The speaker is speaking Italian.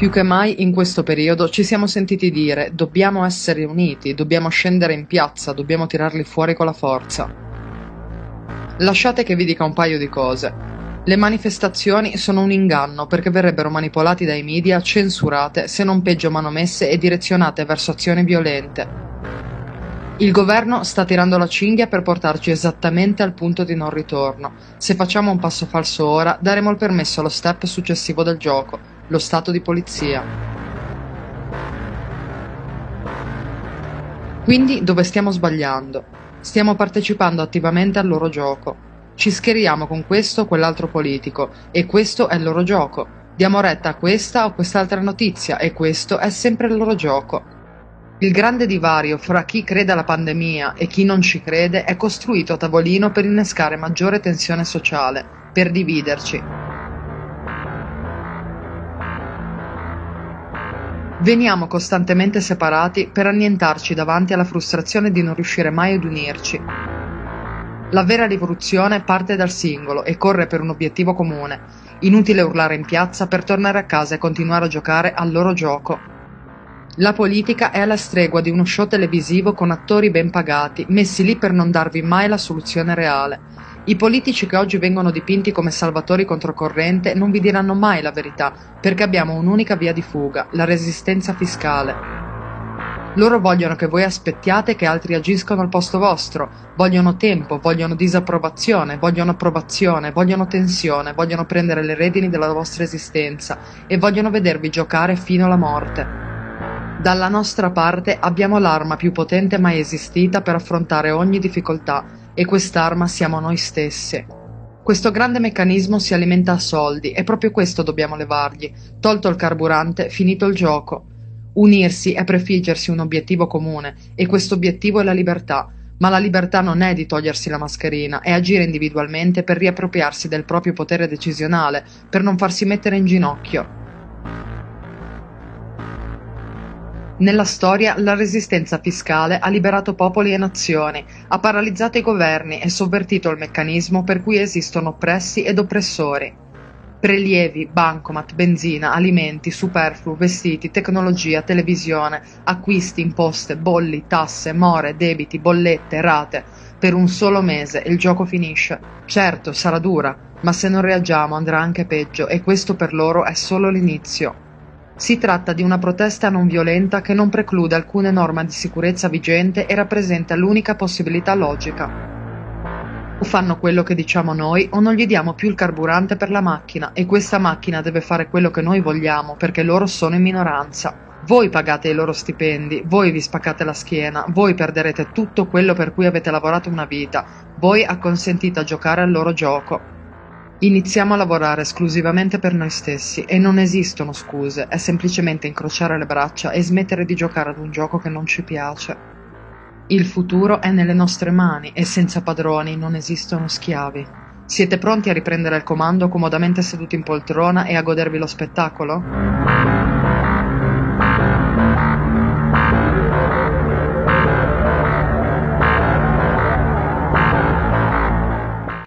Più che mai in questo periodo ci siamo sentiti dire dobbiamo essere uniti, dobbiamo scendere in piazza, dobbiamo tirarli fuori con la forza. Lasciate che vi dica un paio di cose. Le manifestazioni sono un inganno perché verrebbero manipolati dai media, censurate, se non peggio manomesse e direzionate verso azioni violente. Il governo sta tirando la cinghia per portarci esattamente al punto di non ritorno. Se facciamo un passo falso ora, daremo il permesso allo step successivo del gioco, lo stato di polizia. Quindi dove stiamo sbagliando? Stiamo partecipando attivamente al loro gioco. Ci schieriamo con questo o quell'altro politico e questo è il loro gioco. Diamo retta a questa o quest'altra notizia e questo è sempre il loro gioco. Il grande divario fra chi crede alla pandemia e chi non ci crede è costruito a tavolino per innescare maggiore tensione sociale, per dividerci. Veniamo costantemente separati per annientarci davanti alla frustrazione di non riuscire mai ad unirci. La vera rivoluzione parte dal singolo e corre per un obiettivo comune. Inutile urlare in piazza per tornare a casa e continuare a giocare al loro gioco. La politica è alla stregua di uno show televisivo con attori ben pagati, messi lì per non darvi mai la soluzione reale. I politici che oggi vengono dipinti come salvatori controcorrente non vi diranno mai la verità, perché abbiamo un'unica via di fuga, la resistenza fiscale. Loro vogliono che voi aspettiate che altri agiscano al posto vostro, vogliono tempo, vogliono disapprovazione, vogliono approvazione, vogliono tensione, vogliono prendere le redini della vostra esistenza e vogliono vedervi giocare fino alla morte. Dalla nostra parte abbiamo l'arma più potente mai esistita per affrontare ogni difficoltà e quest'arma siamo noi stessi. Questo grande meccanismo si alimenta a soldi e proprio questo dobbiamo levargli. Tolto il carburante, finito il gioco. Unirsi è prefiggersi un obiettivo comune e questo obiettivo è la libertà. Ma la libertà non è di togliersi la mascherina, è agire individualmente per riappropriarsi del proprio potere decisionale, per non farsi mettere in ginocchio. Nella storia la resistenza fiscale ha liberato popoli e nazioni, ha paralizzato i governi e sovvertito il meccanismo per cui esistono oppressi ed oppressori. Prelievi, bancomat, benzina, alimenti, superfluo, vestiti, tecnologia, televisione, acquisti, imposte, bolli, tasse, more, debiti, bollette, rate. Per un solo mese il gioco finisce. Certo, sarà dura, ma se non reagiamo andrà anche peggio e questo per loro è solo l'inizio. Si tratta di una protesta non violenta che non preclude alcune norme di sicurezza vigente e rappresenta l'unica possibilità logica. O fanno quello che diciamo noi o non gli diamo più il carburante per la macchina e questa macchina deve fare quello che noi vogliamo perché loro sono in minoranza. Voi pagate i loro stipendi, voi vi spaccate la schiena, voi perderete tutto quello per cui avete lavorato una vita, voi acconsentite a giocare al loro gioco. Iniziamo a lavorare esclusivamente per noi stessi e non esistono scuse, è semplicemente incrociare le braccia e smettere di giocare ad un gioco che non ci piace. Il futuro è nelle nostre mani e senza padroni non esistono schiavi. Siete pronti a riprendere il comando comodamente seduti in poltrona e a godervi lo spettacolo?